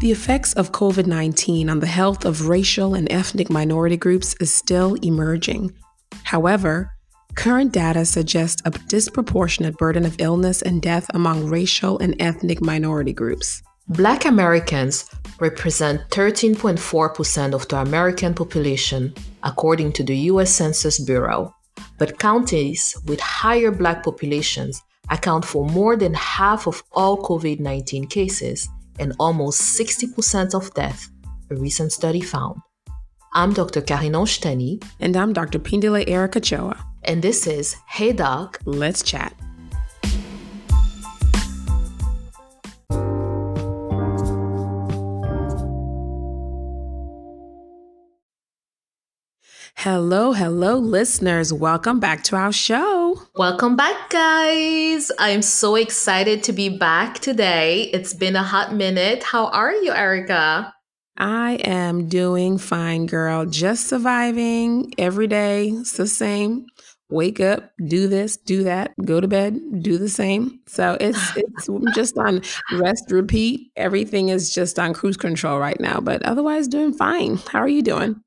The effects of COVID 19 on the health of racial and ethnic minority groups is still emerging. However, current data suggests a disproportionate burden of illness and death among racial and ethnic minority groups. Black Americans represent 13.4% of the American population, according to the US Census Bureau. But counties with higher Black populations account for more than half of all COVID 19 cases and almost 60% of death, a recent study found. I'm Dr. Karine Shteni. And I'm Dr. Pindile Erica Choa. And this is Hey Doc. Let's chat. Hello, hello, listeners. Welcome back to our show. Welcome back, guys. I'm so excited to be back today. It's been a hot minute. How are you, Erica? I am doing fine, girl. Just surviving every day. It's the same. Wake up, do this, do that, go to bed, do the same. So it's it's just on rest, repeat. Everything is just on cruise control right now, but otherwise doing fine. How are you doing?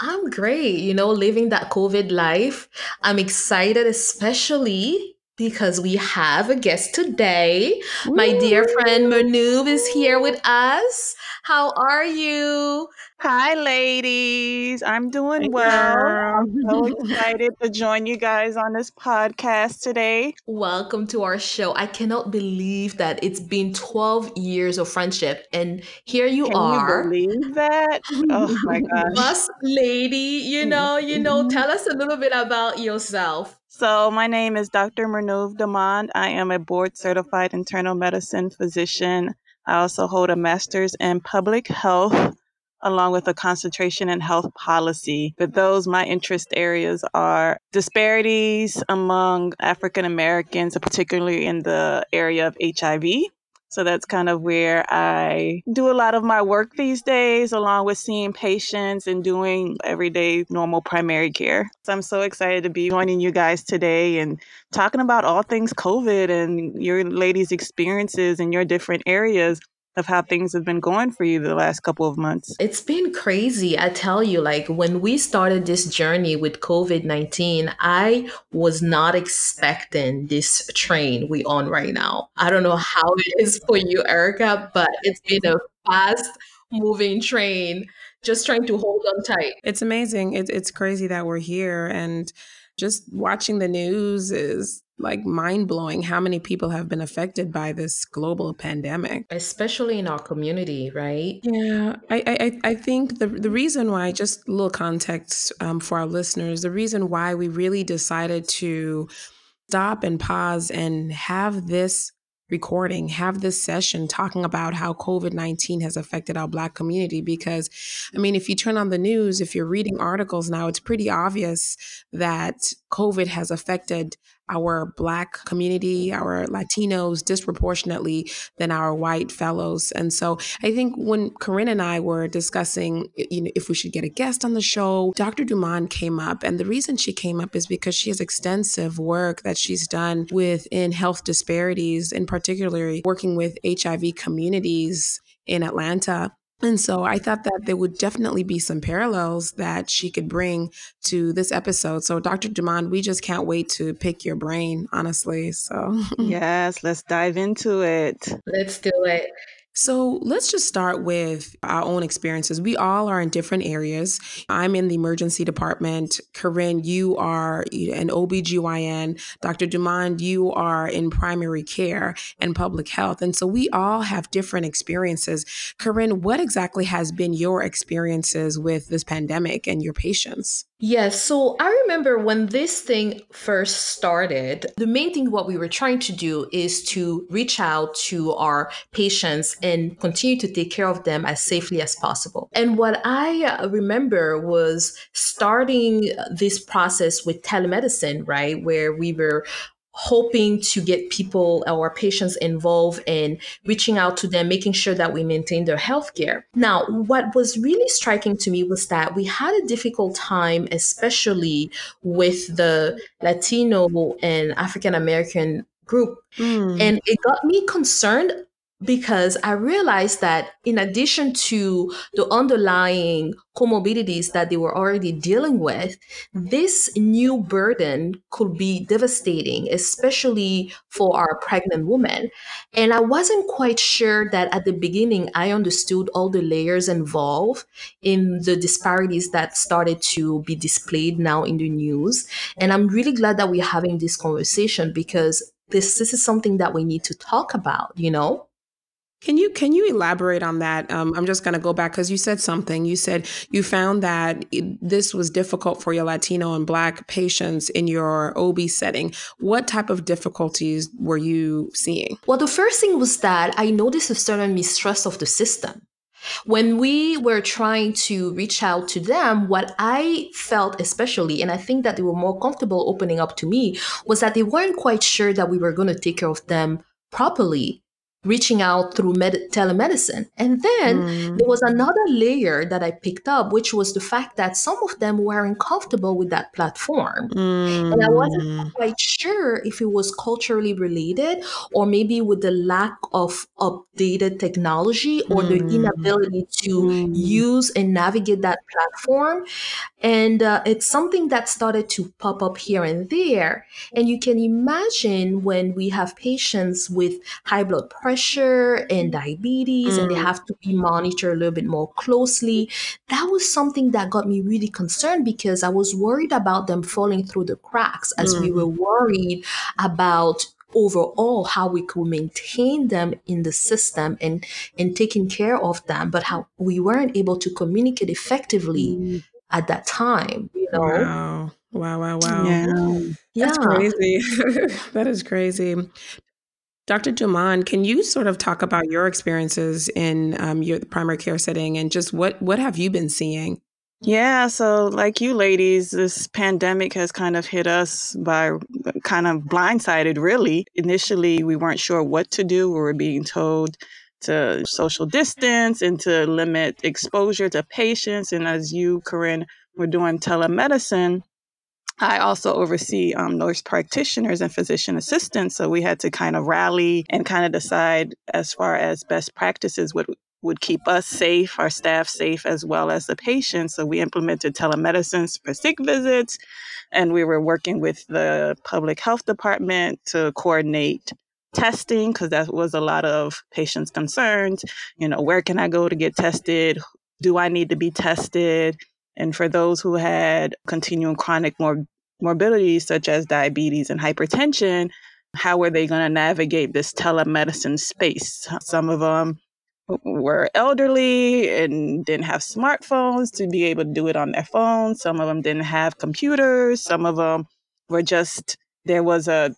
I'm great, you know, living that COVID life. I'm excited, especially because we have a guest today. Woo! My dear friend Mernuv is here with us. How are you? Hi, ladies. I'm doing well. I'm so excited to join you guys on this podcast today. Welcome to our show. I cannot believe that it's been 12 years of friendship, and here you Can are. You believe that? Oh my gosh. Boss lady, you know, you know, mm-hmm. tell us a little bit about yourself. So, my name is Dr. Mernuv Damand. I am a board certified internal medicine physician. I also hold a master's in public health along with a concentration in health policy. But those, my interest areas are disparities among African Americans, particularly in the area of HIV. So that's kind of where I do a lot of my work these days, along with seeing patients and doing everyday normal primary care. So I'm so excited to be joining you guys today and talking about all things COVID and your ladies' experiences in your different areas of how things have been going for you the last couple of months. It's been crazy. I tell you, like when we started this journey with COVID 19, I was not expecting this train we on right now. I don't know how it is for you, Erica, but it's been a fast moving train, just trying to hold on tight. It's amazing. It, it's crazy that we're here and just watching the news is like mind blowing how many people have been affected by this global pandemic, especially in our community, right? Yeah, I I, I think the the reason why, just a little context um, for our listeners, the reason why we really decided to stop and pause and have this recording, have this session talking about how COVID 19 has affected our Black community. Because, I mean, if you turn on the news, if you're reading articles now, it's pretty obvious that COVID has affected our Black community, our Latinos disproportionately than our white fellows. And so I think when Corinne and I were discussing, you know, if we should get a guest on the show, Dr. Dumond came up. And the reason she came up is because she has extensive work that she's done within health disparities, in particular working with HIV communities in Atlanta. And so I thought that there would definitely be some parallels that she could bring to this episode. So, Dr. Dumond, we just can't wait to pick your brain, honestly. So, yes, let's dive into it. Let's do it. So let's just start with our own experiences. We all are in different areas. I'm in the emergency department. Corinne, you are an OBGYN. Dr. Dumond, you are in primary care and public health. And so we all have different experiences. Corinne, what exactly has been your experiences with this pandemic and your patients? Yes. So I remember when this thing first started, the main thing what we were trying to do is to reach out to our patients and continue to take care of them as safely as possible. And what I uh, remember was starting this process with telemedicine, right? Where we were hoping to get people our patients involved in reaching out to them making sure that we maintain their health care now what was really striking to me was that we had a difficult time especially with the latino and african american group mm. and it got me concerned because I realized that in addition to the underlying comorbidities that they were already dealing with, this new burden could be devastating, especially for our pregnant women. And I wasn't quite sure that at the beginning I understood all the layers involved in the disparities that started to be displayed now in the news. And I'm really glad that we're having this conversation because this this is something that we need to talk about, you know? Can you can you elaborate on that? Um, I'm just going to go back because you said something. You said you found that this was difficult for your Latino and Black patients in your OB setting. What type of difficulties were you seeing? Well, the first thing was that I noticed a certain mistrust of the system. When we were trying to reach out to them, what I felt especially, and I think that they were more comfortable opening up to me, was that they weren't quite sure that we were going to take care of them properly reaching out through med- telemedicine. And then mm. there was another layer that I picked up, which was the fact that some of them weren't comfortable with that platform. Mm. And I wasn't mm. quite sure if it was culturally related or maybe with the lack of updated technology or mm. the inability to mm. use and navigate that platform. And uh, it's something that started to pop up here and there. And you can imagine when we have patients with high blood pressure pressure and diabetes mm. and they mm. have to be monitored a little bit more closely. That was something that got me really concerned because I was worried about them falling through the cracks as mm. we were worried about overall how we could maintain them in the system and and taking care of them but how we weren't able to communicate effectively mm. at that time you know wow wow wow wow yeah that's yeah. crazy that is crazy Dr. Juman, can you sort of talk about your experiences in um, your primary care setting and just what what have you been seeing? Yeah, so like you ladies, this pandemic has kind of hit us by kind of blindsided, really. Initially, we weren't sure what to do. We were being told to social distance and to limit exposure to patients. And as you, Corinne, were doing telemedicine, I also oversee um, nurse practitioners and physician assistants. So we had to kind of rally and kind of decide as far as best practices what would keep us safe, our staff safe, as well as the patients. So we implemented telemedicine for sick visits, and we were working with the public health department to coordinate testing because that was a lot of patients' concerns. You know, where can I go to get tested? Do I need to be tested? And for those who had continuing chronic mor- morbidities such as diabetes and hypertension, how were they going to navigate this telemedicine space? Some of them were elderly and didn't have smartphones to be able to do it on their phones. Some of them didn't have computers. Some of them were just, there was a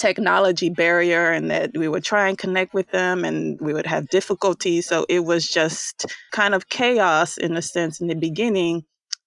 technology barrier and that we would try and connect with them and we would have difficulty. So it was just kind of chaos in a sense in the beginning.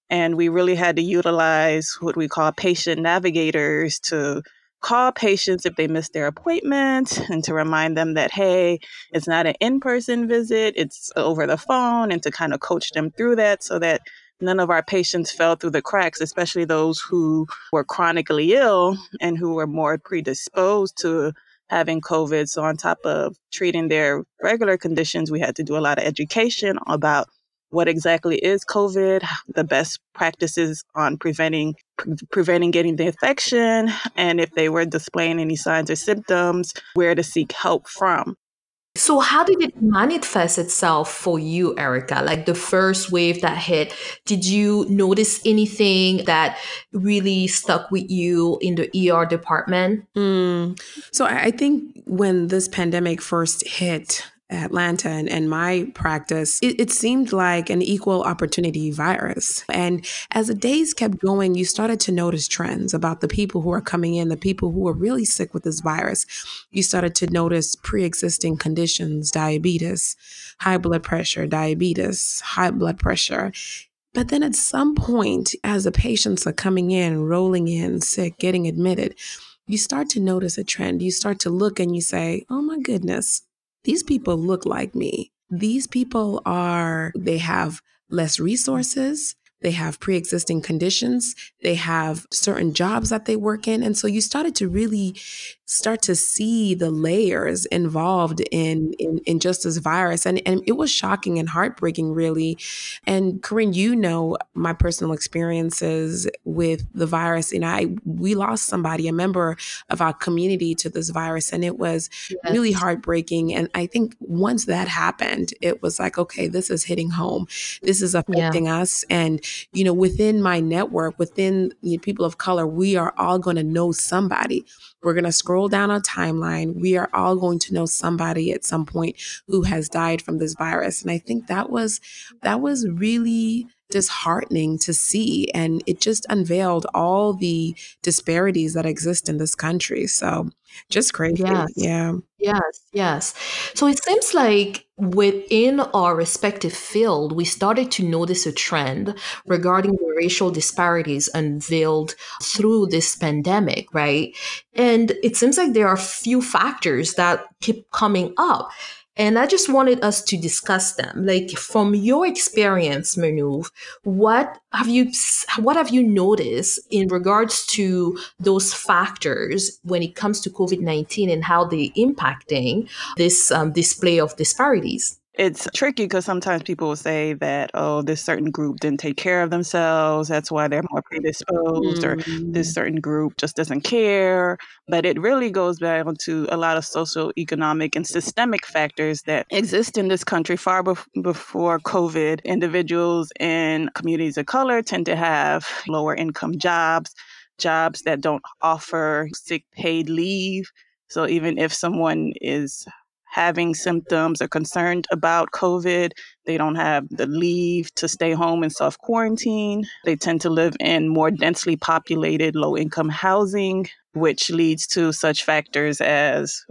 And we really had to utilize what we call patient navigators to call patients if they missed their appointment and to remind them that, hey, it's not an in person visit, it's over the phone, and to kind of coach them through that so that none of our patients fell through the cracks, especially those who were chronically ill and who were more predisposed to having COVID. So, on top of treating their regular conditions, we had to do a lot of education about what exactly is COVID, the best practices on preventing pre- preventing getting the infection, and if they were displaying any signs or symptoms, where to seek help from. So, how did it manifest itself for you, Erica? Like the first wave that hit, did you notice anything that really stuck with you in the ER department? Mm. So, I think when this pandemic first hit, Atlanta and, and my practice, it, it, seemed like an equal opportunity virus. And as the days kept going, you started to notice trends about the people who are coming in, the people who are really sick with this virus. You started to notice pre existing conditions, diabetes, high blood pressure, diabetes, high blood pressure. But then at some point, as the patients are coming in, rolling in, sick, getting admitted, you start to notice a trend. You start to look and you say, oh my goodness, these people look like me. These people are, they have less resources. They have pre existing conditions, they have certain jobs that they work in. And so you started to really start to see the layers involved in, in, in just this virus. And, and it was shocking and heartbreaking, really. And Corinne, you know my personal experiences with the virus. And I we lost somebody, a member of our community to this virus. And it was yes. really heartbreaking. And I think once that happened, it was like, okay, this is hitting home. This is affecting yeah. us. And, you know, within my network, within you know, people of color, we are all going to know somebody we're going to scroll down a timeline. We are all going to know somebody at some point who has died from this virus. And I think that was that was really disheartening to see and it just unveiled all the disparities that exist in this country. So just crazy. Yes. Yeah. Yes, yes. So it seems like within our respective field, we started to notice a trend regarding the racial disparities unveiled through this pandemic, right? And it seems like there are few factors that keep coming up. And I just wanted us to discuss them. Like from your experience, Mernuv, what have you what have you noticed in regards to those factors when it comes to COVID nineteen and how they're impacting this um, display of disparities? It's tricky because sometimes people will say that oh this certain group didn't take care of themselves that's why they're more predisposed mm. or this mm. certain group just doesn't care but it really goes back to a lot of social economic and systemic factors that exist in this country far bef- before covid individuals in communities of color tend to have lower income jobs jobs that don't offer sick paid leave so even if someone is having symptoms or concerned about COVID. They don't have the leave to stay home and self quarantine. They tend to live in more densely populated, low income housing which leads to such factors as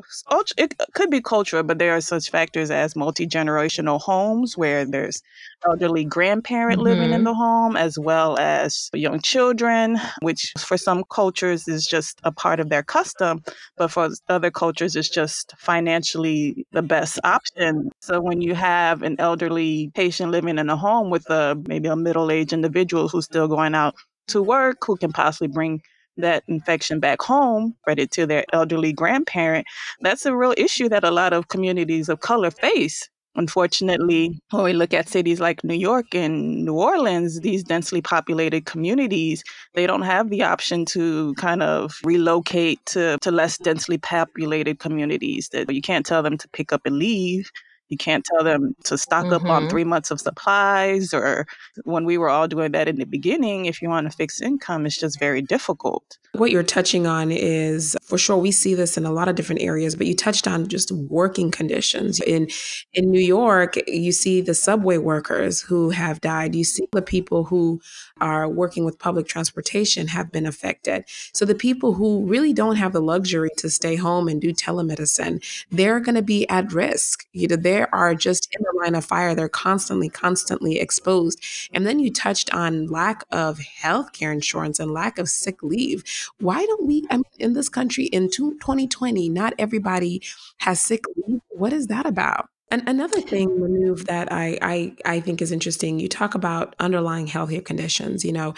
it could be cultural, but there are such factors as multi generational homes where there's elderly grandparent mm-hmm. living in mm-hmm. the home as well as young children, which for some cultures is just a part of their custom, but for other cultures is just financially the best option. So when you have an elderly patient living in a home with a maybe a middle aged individual who's still going out to work, who can possibly bring that infection back home, spread it to their elderly grandparent, that's a real issue that a lot of communities of color face. Unfortunately, when we look at cities like New York and New Orleans, these densely populated communities, they don't have the option to kind of relocate to, to less densely populated communities that you can't tell them to pick up and leave you can't tell them to stock mm-hmm. up on mm-hmm. three months of supplies. Or when we were all doing that in the beginning, if you want a fixed income, it's just very difficult. What you're touching on is for sure we see this in a lot of different areas, but you touched on just working conditions. In in New York, you see the subway workers who have died. You see the people who are working with public transportation have been affected. So the people who really don't have the luxury to stay home and do telemedicine, they're going to be at risk. You know, they are just in the line of fire. They're constantly, constantly exposed. And then you touched on lack of healthcare insurance and lack of sick leave why don't we, I mean, in this country in 2020, not everybody has sick leave? What is that about? And another thing, Mernuv, that I, I I think is interesting, you talk about underlying healthier conditions. You know,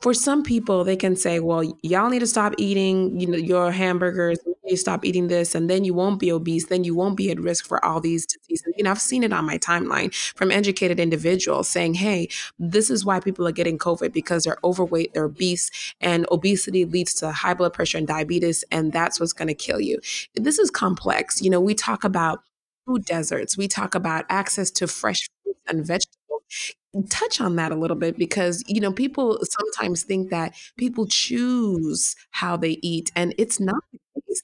for some people, they can say, "Well, y'all need to stop eating, you know, your hamburgers. You stop eating this, and then you won't be obese. Then you won't be at risk for all these diseases." You know, I've seen it on my timeline from educated individuals saying, "Hey, this is why people are getting COVID because they're overweight, they're obese, and obesity leads to high blood pressure and diabetes, and that's what's going to kill you." This is complex. You know, we talk about food deserts. We talk about access to fresh fruits and vegetables. Touch on that a little bit because, you know, people sometimes think that people choose how they eat, and it's not the case.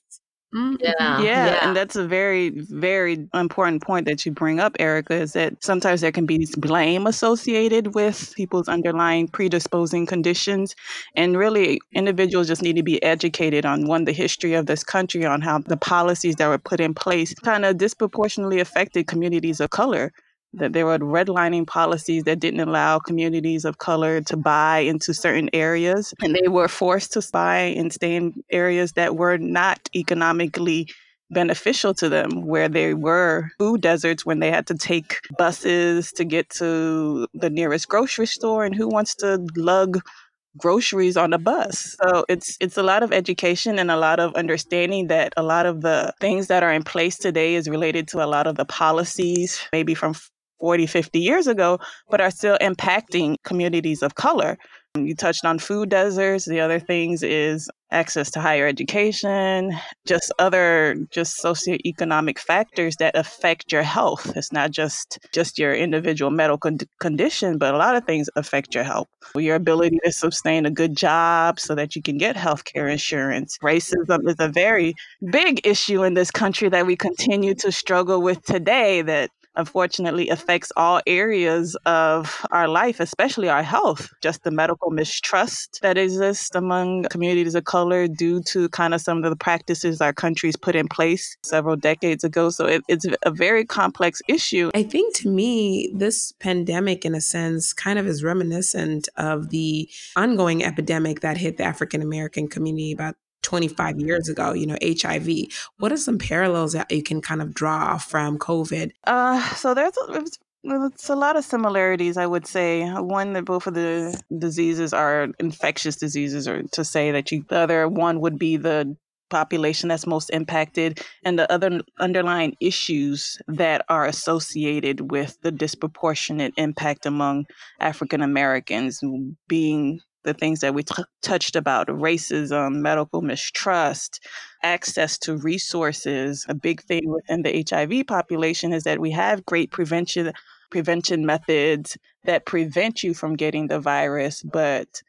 Mm-hmm. Yeah, yeah. Yeah. And that's a very, very important point that you bring up, Erica, is that sometimes there can be blame associated with people's underlying predisposing conditions. And really, individuals just need to be educated on one, the history of this country, on how the policies that were put in place kind of disproportionately affected communities of color that there were redlining policies that didn't allow communities of color to buy into certain areas. And they were forced to buy and stay in areas that were not economically beneficial to them where they were food deserts when they had to take buses to get to the nearest grocery store and who wants to lug groceries on a bus. So it's it's a lot of education and a lot of understanding that a lot of the things that are in place today is related to a lot of the policies maybe from 40, 50 years ago, but are still impacting communities of color. You touched on food deserts. The other things is access to higher education, just other just socioeconomic factors that affect your health. It's not just just your individual medical condition, but a lot of things affect your health. Your ability to sustain a good job so that you can get health care insurance. Racism is a very big issue in this country that we continue to struggle with today that unfortunately affects all areas of our life, especially our health. Just the medical mistrust that exists among communities of color due to kind of some of the practices our countries put in place several decades ago. So it, it's a very complex issue. I think to me, this pandemic, in a sense, kind of is reminiscent of the ongoing epidemic that hit the African American community about 25 years ago, you know, HIV. What are some parallels that you can kind of draw from COVID? Uh, so there's a, it's a lot of similarities, I would say. One that both of the diseases are infectious diseases, or to say that you, the other one would be the population that's most impacted and the other underlying issues that are associated with the disproportionate impact among African Americans being the things that we t- touched about racism, medical mistrust, access to resources. A big thing within the HIV population is that we have great prevention prevention methods that prevent you from getting the virus, but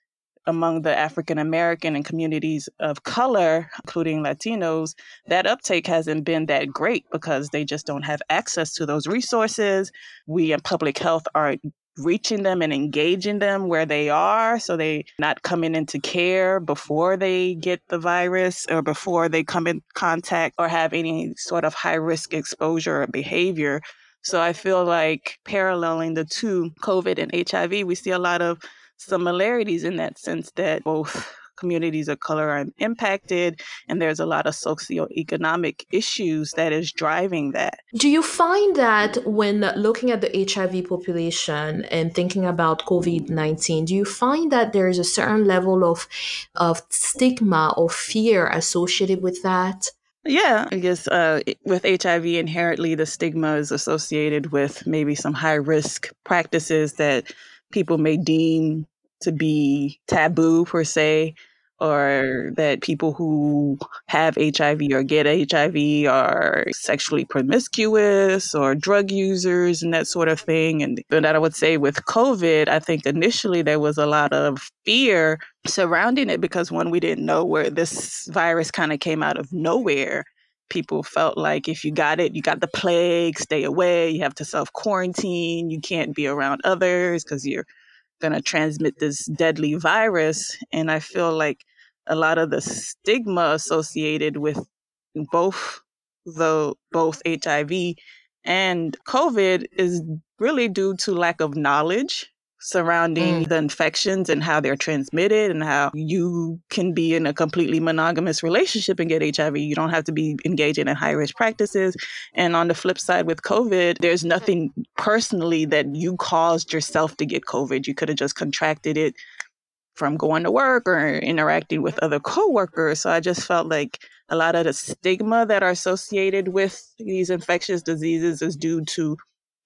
among the African American and communities of color, including Latinos, that uptake hasn't been that great because they just don't have access to those resources. We in public health are reaching them and engaging them where they are so they not coming into care before they get the virus or before they come in contact or have any sort of high risk exposure or behavior. So i feel like paralleling the two covid and hiv we see a lot of similarities in that sense that both communities of color are impacted and there's a lot of socioeconomic issues that is driving that. Do you find that when looking at the HIV population and thinking about COVID-19, do you find that there is a certain level of of stigma or fear associated with that? Yeah, I guess uh, with HIV, inherently the stigma is associated with maybe some high risk practices that people may deem to be taboo per se or that people who have HIV or get HIV are sexually promiscuous or drug users and that sort of thing. And that I would say with COVID, I think initially there was a lot of fear surrounding it because one, we didn't know where this virus kind of came out of nowhere. People felt like if you got it, you got the plague, stay away, you have to self quarantine, you can't be around others because you're going to transmit this deadly virus. And I feel like a lot of the stigma associated with both the both HIV and COVID is really due to lack of knowledge surrounding mm. the infections and how they're transmitted and how you can be in a completely monogamous relationship and get HIV. You don't have to be engaging in high risk practices. And on the flip side with COVID, there's nothing personally that you caused yourself to get COVID. You could have just contracted it from going to work or interacting with other coworkers. So I just felt like a lot of the stigma that are associated with these infectious diseases is due to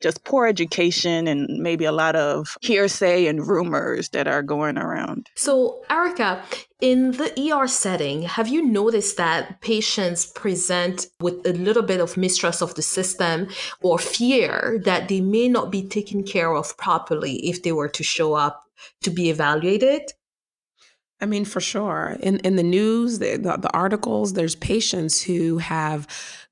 just poor education and maybe a lot of hearsay and rumors that are going around. So, Erica, in the ER setting, have you noticed that patients present with a little bit of mistrust of the system or fear that they may not be taken care of properly if they were to show up to be evaluated? I mean, for sure. In in the news, the, the, the, articles, there's patients who have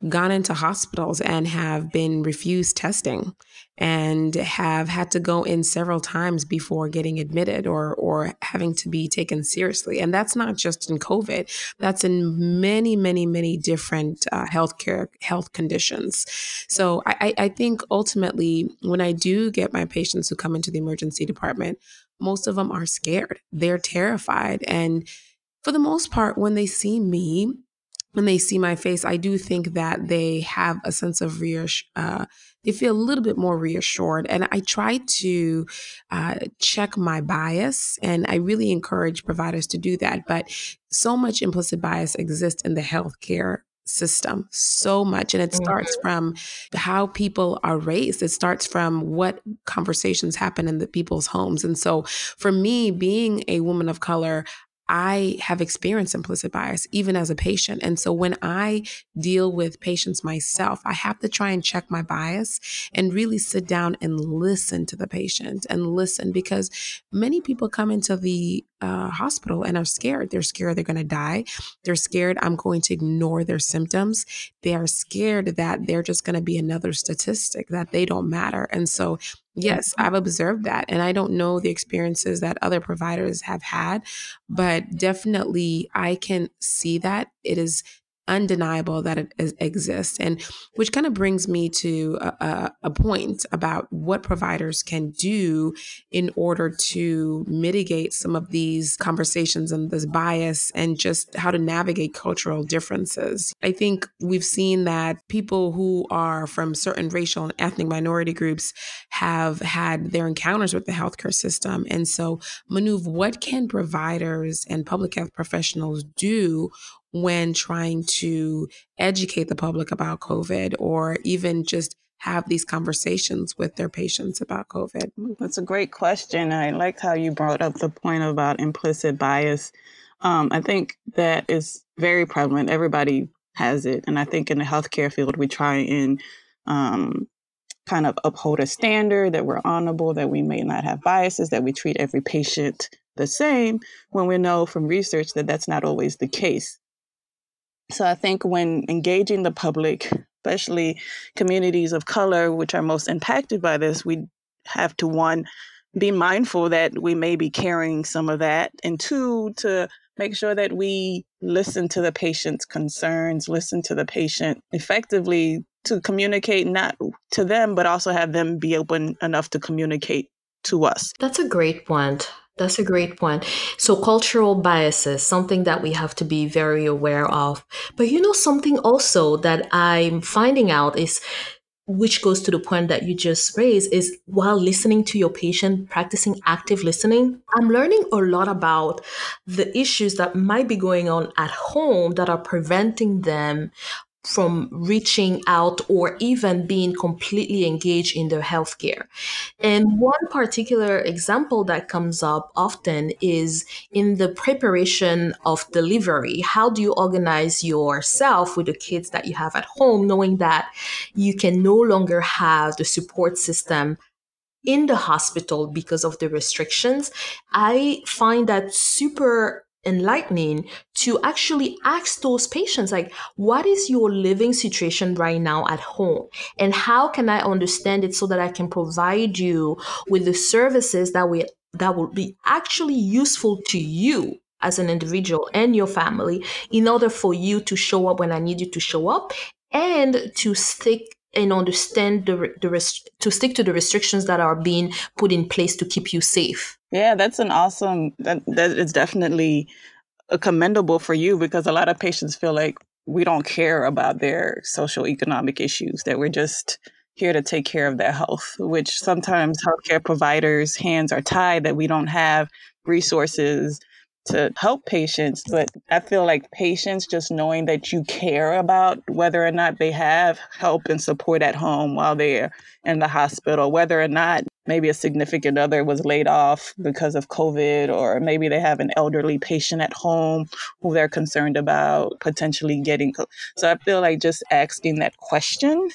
gone into hospitals and have been refused testing and have had to go in several times before getting admitted or or having to be taken seriously. And that's not just in COVID. That's in many, many, many different uh, healthcare health conditions. So I, I think ultimately, when I do get my patients who come into the emergency department, most of them are scared. They're terrified. And for the most part, when they see me, when they see my face, I do think that they have a sense of reassurance. Uh, they feel a little bit more reassured. And I try to uh, check my bias, and I really encourage providers to do that. But so much implicit bias exists in the healthcare system so much and it starts mm-hmm. from how people are raised it starts from what conversations happen in the people's homes and so for me being a woman of color I have experienced implicit bias even as a patient. And so when I deal with patients myself, I have to try and check my bias and really sit down and listen to the patient and listen because many people come into the uh, hospital and are scared. They're scared they're going to die. They're scared I'm going to ignore their symptoms. They are scared that they're just going to be another statistic, that they don't matter. And so, yes, I've observed that. And I don't know the experiences that other providers have had, but definitely I can see that it is undeniable that it is, exists. And which kind of brings me to a, a, point about what providers can do in order to mitigate some of these conversations and this bias and just how to navigate cultural differences. I think we've seen that people who are from certain racial and ethnic minority groups have had their encounters with the healthcare system. And so, Manuv, what can providers and public health professionals do when trying to educate the public about COVID or even just have these conversations with their patients about COVID? That's a great question. I liked how you brought up the point about implicit bias. Um, I think that is very prevalent. Everybody has it. And I think in the healthcare field, we try and um, kind of uphold a standard that we're honorable, that we may not have biases, that we treat every patient the same, when we know from research that that's not always the case. So I think when engaging the public, especially communities of color, which are most impacted by this, we have to one, be mindful that we may be carrying some of that, and two, to make sure that we listen to the patient's concerns, listen to the patient effectively to communicate not to them, but also have them be open enough to communicate to us. That's a great point. That's a great point. So, cultural biases, something that we have to be very aware of. But you know, something also that I'm finding out is which goes to the point that you just raised is while listening to your patient, practicing active listening, I'm learning a lot about the issues that might be going on at home that are preventing them from reaching out or even being completely engaged in their healthcare. And one particular example that comes up often is in the preparation of delivery. How do you organize yourself with the kids that you have at home, knowing that you can no longer have the support system in the hospital because of the restrictions? I find that super enlightening to actually ask those patients like what is your living situation right now at home and how can i understand it so that i can provide you with the services that we that will be actually useful to you as an individual and your family in order for you to show up when i need you to show up and to stick and understand the, the rest, to stick to the restrictions that are being put in place to keep you safe. Yeah, that's an awesome that that is definitely uh, commendable for you because a lot of patients feel like we don't care about their social economic issues that we're just here to take care of their health, which sometimes healthcare providers' hands are tied that we don't have resources to help patients, but I feel like patients just knowing that you care about whether or not they have help and support at home while they're in the hospital, whether or not maybe a significant other was laid off because of COVID, or maybe they have an elderly patient at home who they're concerned about potentially getting. So I feel like just asking that question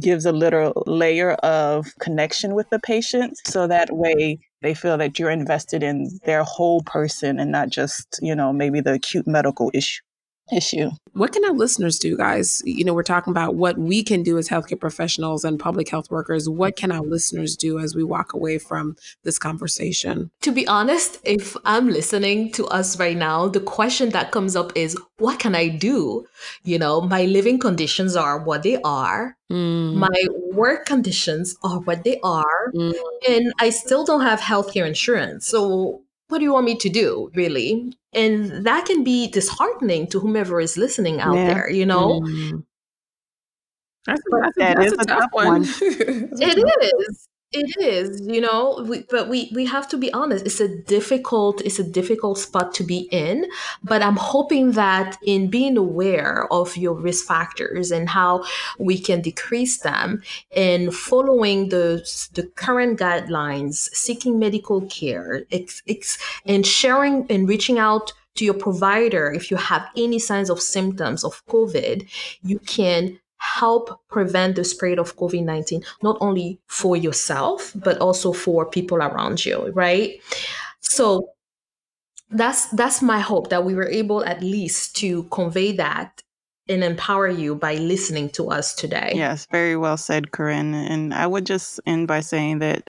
gives a little layer of connection with the patient. So that way they feel that you're invested in their whole person and not just, you know, maybe the acute medical issue issue. What can our listeners do, guys? You know, we're talking about what we can do as healthcare professionals and public health workers. What can our listeners do as we walk away from this conversation? To be honest, if I'm listening to us right now, the question that comes up is, what can I do? You know, my living conditions are what they are. Mm. My work conditions are what they are. Mm. And I still don't have healthcare insurance. So what do you want me to do, really? And that can be disheartening to whomever is listening out yeah. there, you know? Mm. That's, that's, that that's is a, tough, tough one. one. it is. It is, you know, we, but we we have to be honest. It's a difficult it's a difficult spot to be in, but I'm hoping that in being aware of your risk factors and how we can decrease them and following the the current guidelines, seeking medical care, ex, ex, and sharing and reaching out to your provider if you have any signs of symptoms of COVID, you can help prevent the spread of COVID 19, not only for yourself, but also for people around you, right? So that's that's my hope that we were able at least to convey that and empower you by listening to us today. Yes, very well said, Corinne. And I would just end by saying that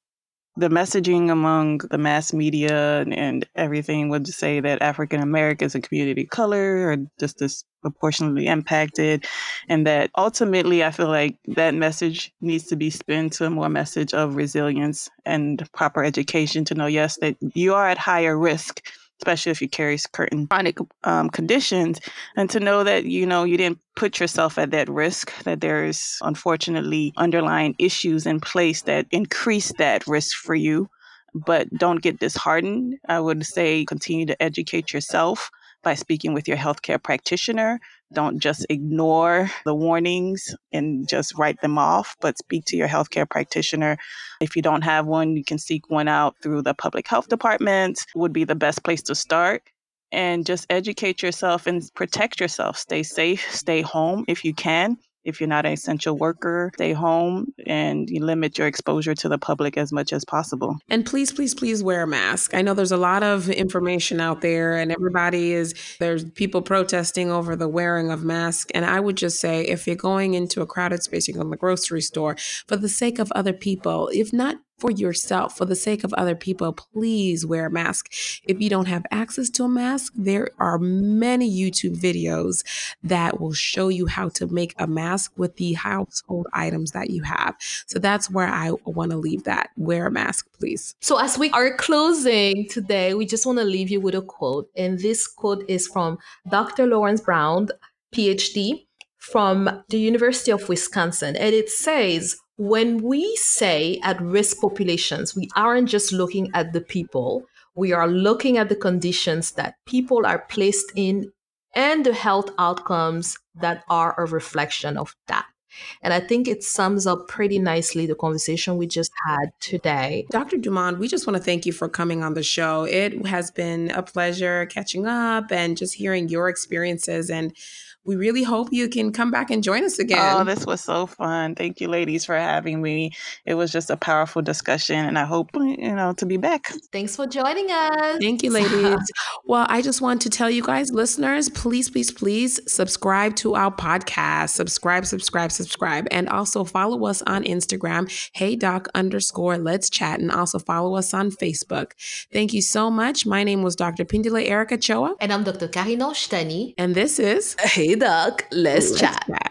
the messaging among the mass media and everything would say that African Americans and community color are just disproportionately impacted. And that ultimately, I feel like that message needs to be spun to a more message of resilience and proper education to know, yes, that you are at higher risk especially if you carry certain chronic um, conditions, and to know that you know you didn't put yourself at that risk. That there's unfortunately underlying issues in place that increase that risk for you. But don't get disheartened. I would say continue to educate yourself by speaking with your healthcare practitioner. Don't just ignore the warnings and just write them off, but speak to your healthcare practitioner. If you don't have one, you can seek one out through the public health department, would be the best place to start. And just educate yourself and protect yourself. Stay safe, stay home if you can. If you're not an essential worker, stay home and you limit your exposure to the public as much as possible. And please, please, please wear a mask. I know there's a lot of information out there and everybody is, there's people protesting over the wearing of masks. And I would just say, if you're going into a crowded space, you go to the grocery store, for the sake of other people, if not for yourself, for the sake of other people, please wear a mask. If you don't have access to a mask, there are many YouTube videos that will show you how to make a mask with the household items that you have. So that's where I want to leave that. Wear a mask, please. So as we are closing today, we just want to leave you with a quote. And this quote is from Dr. Lawrence Brown, PhD from the University of Wisconsin. And it says, when we say at risk populations, we aren't just looking at the people, we are looking at the conditions that people are placed in and the health outcomes that are a reflection of that. And I think it sums up pretty nicely the conversation we just had today. Dr. Dumond, we just want to thank you for coming on the show. It has been a pleasure catching up and just hearing your experiences and we really hope you can come back and join us oh, again. Oh, this was so fun. Thank you, ladies, for having me. It was just a powerful discussion, and I hope, you know, to be back. Thanks for joining us. Thank you, ladies. well, I just want to tell you guys, listeners, please, please, please subscribe to our podcast. Subscribe, subscribe, subscribe. And also follow us on Instagram, hey doc underscore let's chat, and also follow us on Facebook. Thank you so much. My name was Dr. Pindile Erica Choa. And I'm Dr. Karina Shtani. And this is Hey Let's, let's chat. chat.